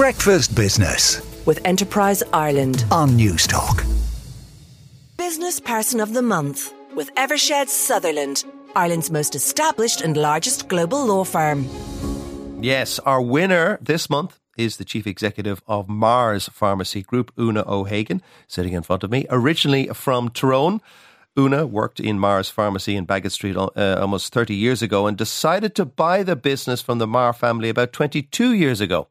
Breakfast Business with Enterprise Ireland. on Newstalk. Business Person of the Month with Eversheds Sutherland, Ireland's most established and largest global law firm. Yes, our winner this month is the chief executive of Meagher's Pharmacy Group, Oonagh O'Hagen, sitting in front of me. Originally from Tyrone, Oonagh worked in Meagher's Pharmacy in Baggot Street uh, almost 30 years ago and decided to buy the business from the Meagher family about 22 years ago.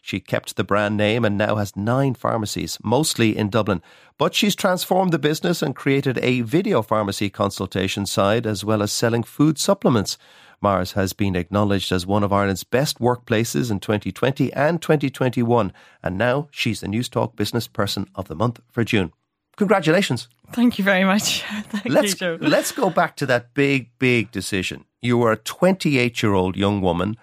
She kept the brand name and now has nine pharmacies, mostly in Dublin. But she's transformed the business and created a video pharmacy consultation side as well as selling food supplements. Meagher's has been acknowledged as one of Ireland's best workplaces in 2020 and 2021. And now she's the Newstalk Business Person of the Month for June. Congratulations. Thank you very much. Thank Let's, you, let's go back to that big, big decision. You were a 28 year old young woman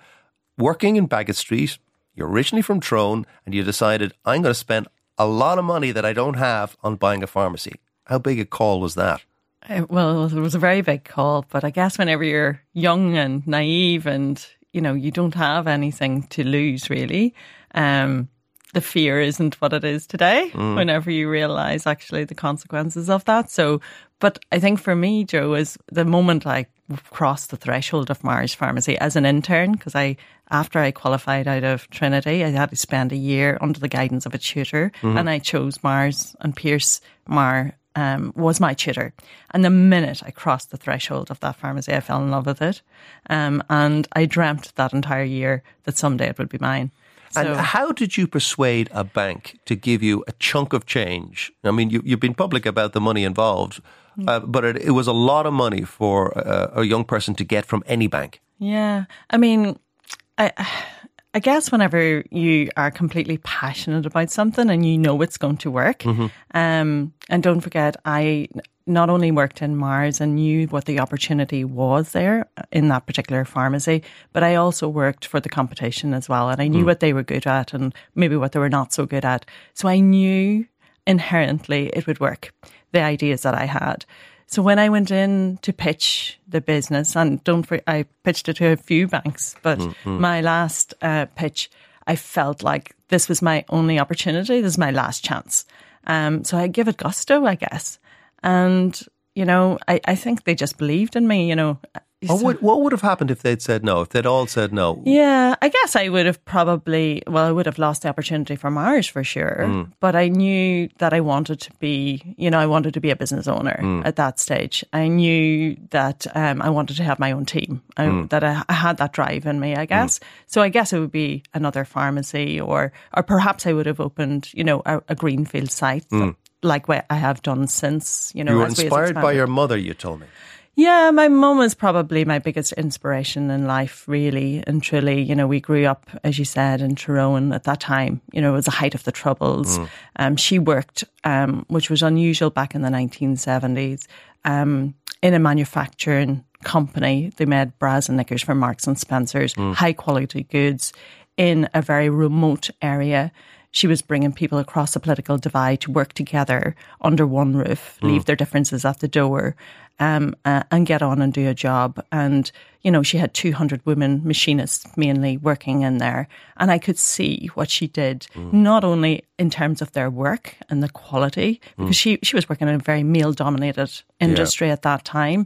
working in Baggot Street. You're originally from Tyrone and you decided, I'm going to spend a lot of money that I don't have on buying a pharmacy. How big a call was that? Uh, well, it was a very big call, but I guess whenever you're young and naive and, you know, you don't have anything to lose really, um, the fear isn't what it is today whenever you realize actually the consequences of that. So, but I think for me, Joe, is the moment I crossed the threshold of Meagher's Pharmacy as an intern, because I, after I qualified out of Trinity, I had to spend a year under the guidance of a tutor and I chose Meagher's and Pierce Meagher um, was my tutor. And the minute I crossed the threshold of that pharmacy, I fell in love with it. Um, and I dreamt that entire year that someday it would be mine. And So- how did you persuade a bank to give you a chunk of change? I mean, you, you've been public about the money involved, uh, but it, it was a lot of money for a, a young person to get from any bank. Yeah. I mean, I I guess whenever you are completely passionate about something and you know it's going to work, um, and don't forget, I not only worked in Meagher's and knew what the opportunity was there in that particular pharmacy, but I also worked for the competition as well, and I knew what they were good at and maybe what they were not so good at. So I knew inherently it would work. The ideas that I had. So when I went in to pitch the business, and don't I pitched it to a few banks, but my last uh, pitch, I felt like this was my only opportunity. This is my last chance. Um, so I give it gusto, I guess. And you know, I, I think they just believed in me. You know, What would, what would have happened if they'd said no? If they'd all said no? yeah, I guess I would have probably, well, I would have lost the opportunity for Meagher's for sure. Hmm. But I knew that I wanted to be, you know, I wanted to be a business owner hmm. at that stage. I knew that um, I wanted to have my own team, I, hmm. that I, I had that drive in me, I guess. So I guess it would be another pharmacy or, or perhaps I would have opened, you know, a, a greenfield site. Like what I have done since, you know, You were inspired by your mother, you told me. Yeah, my mum was probably my biggest inspiration in life, really and truly. You know, we grew up, as you said, in Tyrone at that time. You know, it was the height of the Troubles. Um, she worked, um, which was unusual back in the 1970s, um, in a manufacturing company. They made bras and knickers for Marks and Spencers, high quality goods in a very remote area. She was bringing people across the political divide to work together under one roof, leave their differences at the door, um, uh, and get on and do a job. And, you know, she had 200 women machinists mainly working in there. And I could see what she did, not only in terms of their work and the quality, because she, she was working in a very male dominated industry at that time,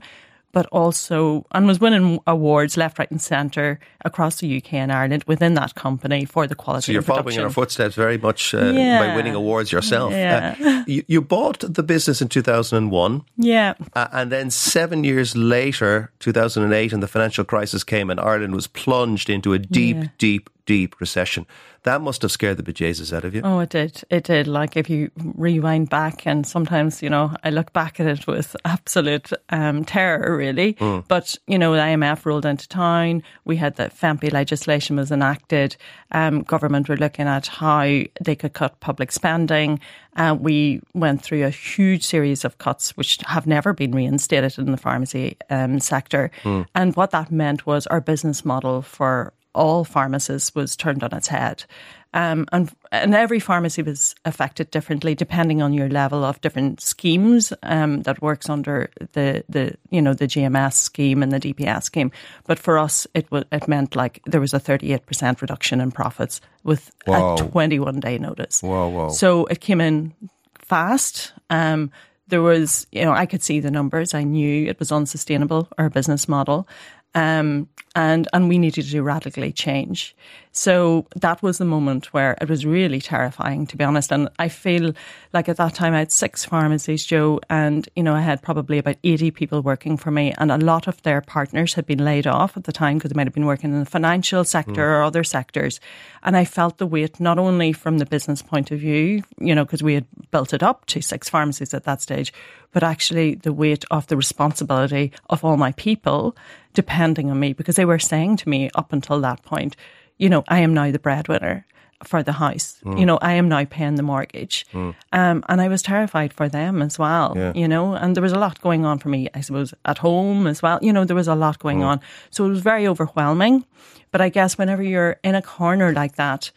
but also, and was winning awards left, right, and centre across the UK and Ireland within that company for the quality So you're of following in her footsteps very much uh, by winning awards yourself. Yeah. Uh, you, you bought the business in 2001. Yeah. Uh, and then seven years later, 2008, and the financial crisis came, and Ireland was plunged into a deep, Yeah. deep, deep recession. That must have scared the bejesus out of you. Oh, it did. It did. Like if you rewind back, and sometimes you know, I look back at it with absolute um, terror, really. But you know, the IMF rolled into town. We had the FEMPI legislation was enacted. Um, government were looking at how they could cut public spending. Uh, we went through a huge series of cuts, which have never been reinstated in the pharmacy um, sector. And what that meant was our business model for all pharmacists was turned on its head. Um, and and every pharmacy was affected differently depending on your level of different schemes um, that works under the the you know the GMS scheme and the DPS scheme. But for us, it w- it meant like there was a thirty eight percent reduction in profits with Whoa. a twenty one day notice. Whoa, whoa. So it came in fast. Um, there was, you know, I could see the numbers. I knew it was unsustainable, our business model. Um, and, and we needed to radically change. So that was the moment where it was really terrifying, to be honest. And I feel like at that time I had six pharmacies, Joe, and, you know, I had probably about 80 people working for me and a lot of their partners had been laid off at the time because they might have been working in the financial sector or other sectors. And I felt the weight not only from the business point of view, you know, because we had built it up to six pharmacies at that stage, but actually the weight of the responsibility of all my people depending on me because they were saying to me up until that point, you know, I am now the breadwinner for the house. Mm. You know, I am now paying the mortgage. Mm. Um, and I was terrified for them as well, Yeah. you know, and there was a lot going on for me, I suppose, at home as well. You know, there was a lot going mm. on. So it was very overwhelming. But I guess whenever you're in a corner like that,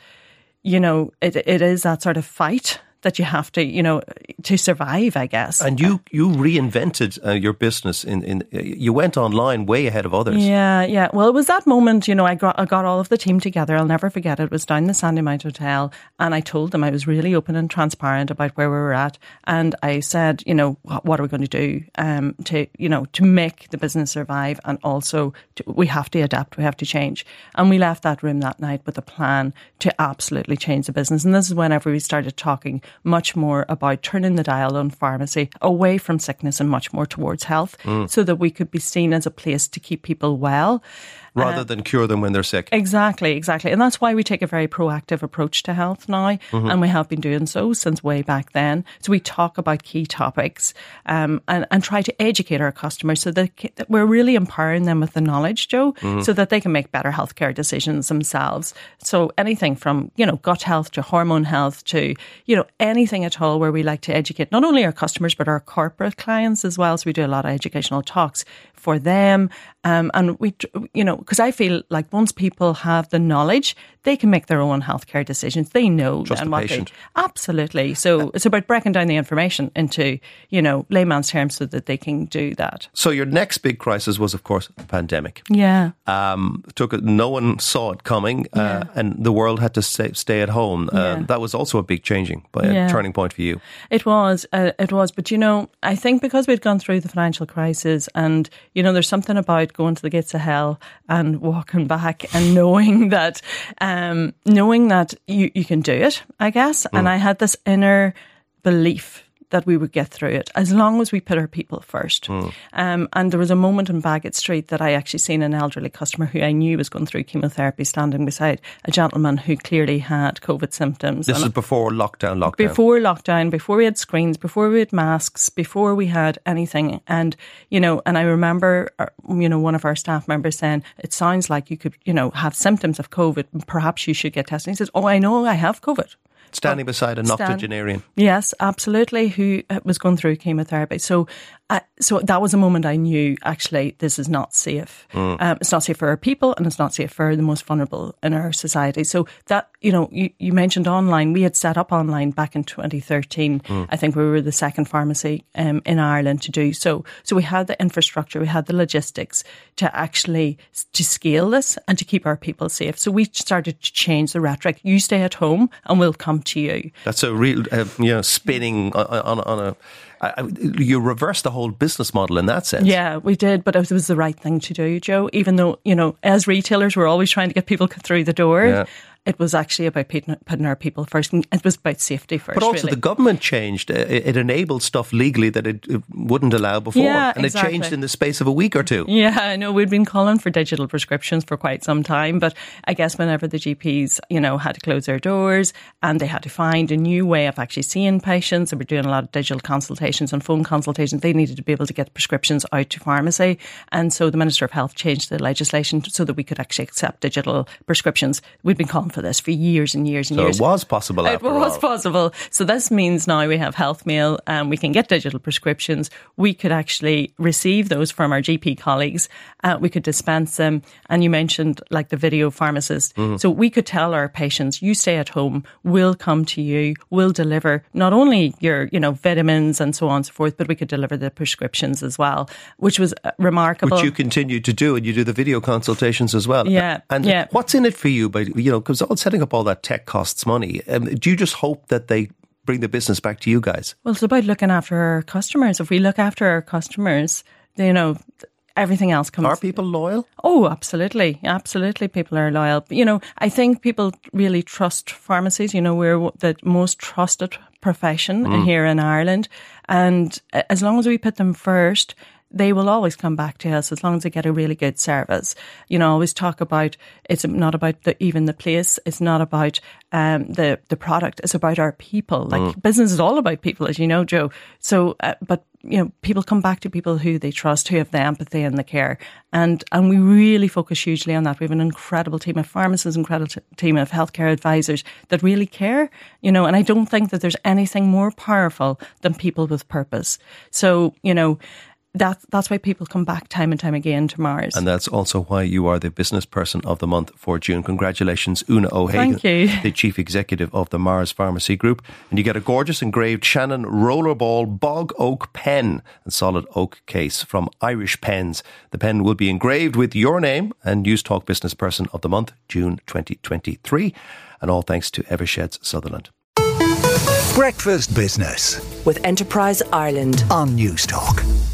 you know, it, it is that sort of fight that you have to, you know, to survive, I guess. And you you reinvented uh, your business in in you went online way ahead of others. Yeah, yeah. Well, it was that moment, you know, I got, I got all of the team together. I'll never forget it. It was down the Sandy Sandymount Hotel. And I told them I was really open and transparent about where we were at. And I said, you know, what, what are we going to do um, to, you know, to make the business survive? And also, to, we have to adapt, we have to change. And we left that room that night with a plan to absolutely change the business. And this is whenever we started talking much more about turning the dial on pharmacy away from sickness and much more towards health mm. so that we could be seen as a place to keep people well. Rather than cure them when they're sick. Exactly, exactly. And that's why we take a very proactive approach to health now. And we have been doing so since way back then. So we talk about key topics um, and, and try to educate our customers so that, that we're really empowering them with the knowledge, Joe, so that they can make better healthcare decisions themselves. So anything from, you know, gut health to hormone health to, you know, anything at all where we like to educate not only our customers, but our corporate clients as well. So we do a lot of educational talks for them. Um, and we, you know, because I feel like once people have the knowledge, they can make their own healthcare decisions. They know Trust and the what patient. they absolutely. So it's about breaking down the information into you know layman's terms so that they can do that. So your next big crisis was, of course, the pandemic. Yeah. Um, took it, no one saw it coming, uh, and the world had to stay, stay at home. Uh, Yeah. That was also a big changing, but Yeah. a turning point for you. It was, uh, it was. But you know, I think because we'd gone through the financial crisis, and you know, there's something about going to the gates of hell and walking back and knowing that, um, knowing that you you can do it. I guess, and I had this inner belief that we would get through it as long as we put our people first. Um, and there was a moment in Baggot Street that I actually seen an elderly customer who I knew was going through chemotherapy standing beside a gentleman who clearly had COVID symptoms. This And is before lockdown. Lockdown. before lockdown, before we had screens, before we had masks, before we had anything. And, you know, and I remember, uh, you know, one of our staff members saying, it sounds like you could, you know, have symptoms of COVID. Perhaps you should get tested. He says, oh, I know I have COVID. Standing beside a Stand- octogenarian. Yes, absolutely. Who uh, was going through chemotherapy? So, uh, so that was a moment I knew actually this is not safe. Um, it's not safe for our people, and it's not safe for the most vulnerable in our society. So that you know, you, you mentioned online. We had set up online back in 2013. I think we were the second pharmacy um, in Ireland to do so. So we had the infrastructure, we had the logistics to actually to scale this and to keep our people safe. So we started to change the rhetoric. You stay at home, and we'll come to you. That's a real, uh, you know, spinning on, on, on a. I, I, you reverse the whole business model in that sense. Yeah, we did, but it was the right thing to do, Joe. Even though, you know, as retailers, we're always trying to get people through the door. Yeah. It was actually about putting, our people first, and it was about safety first. But also, really. the government changed. Uh, It, it enabled stuff legally that it, it wouldn't allow before, Yeah, and it changed in the space of a week or two. Yeah, I know we'd been calling for digital prescriptions for quite some time, but I guess whenever the GPs, you know, had to close their doors and they had to find a new way of actually seeing patients, and we're doing a lot of digital consultations and phone consultations, they needed to be able to get prescriptions out to pharmacy. And so the Minister of Health changed the legislation so that we could actually accept digital prescriptions. We'd been calling for this for years and years and So years. it was possible. It was all. possible. So this means now we have health mail and we can get digital prescriptions. We could actually receive those from our GP colleagues. Uh, we could dispense them. And you mentioned like the video pharmacist. Mm-hmm. So we could tell our patients, you stay at home, we'll come to you, we'll deliver not only your, you know, vitamins and so on and so forth, but we could deliver the prescriptions as well, which was uh, remarkable. Which you continue to do, and you do the video consultations as well. Yeah, And yeah. what's in it for you? By you know, because all setting up all that tech costs money. Um, do you just hope that they bring the business back to you guys? Well, it's about looking after our customers. If we look after our customers, you know, everything else comes. Are people loyal? Oh, absolutely. Absolutely. People are loyal. But, you know, I think people really trust pharmacies. You know, we're the most trusted profession here in Ireland. And as long as we put them first, they will always come back to us as long as they get a really good service. You know, I always talk about it's not about the, even the place. It's not about um, the the product. It's about our people. Like business is all about people, as you know, Joe. So, uh, but you know, people come back to people who they trust, who have the empathy and the care, and and we really focus hugely on that. We have an incredible team of pharmacists, incredible team of healthcare advisors that really care. You know, and I don't think that there's anything more powerful than people with purpose. So, you know that that's why people come back time and time again to Meagher's. And that's also why you are the business person of the month for June. Congratulations, Oonagh O'Hagen, Thank you. the chief executive of the Meagher's Pharmacy Group. And you get a gorgeous engraved Shannon Rollerball Bog Oak pen and solid oak case from Irish Pens. The pen will be engraved with your name and Newstalk Business Person of the Month, June 2023. And all thanks to Eversheds Sutherland. Breakfast Business With Enterprise Ireland. on Newstalk.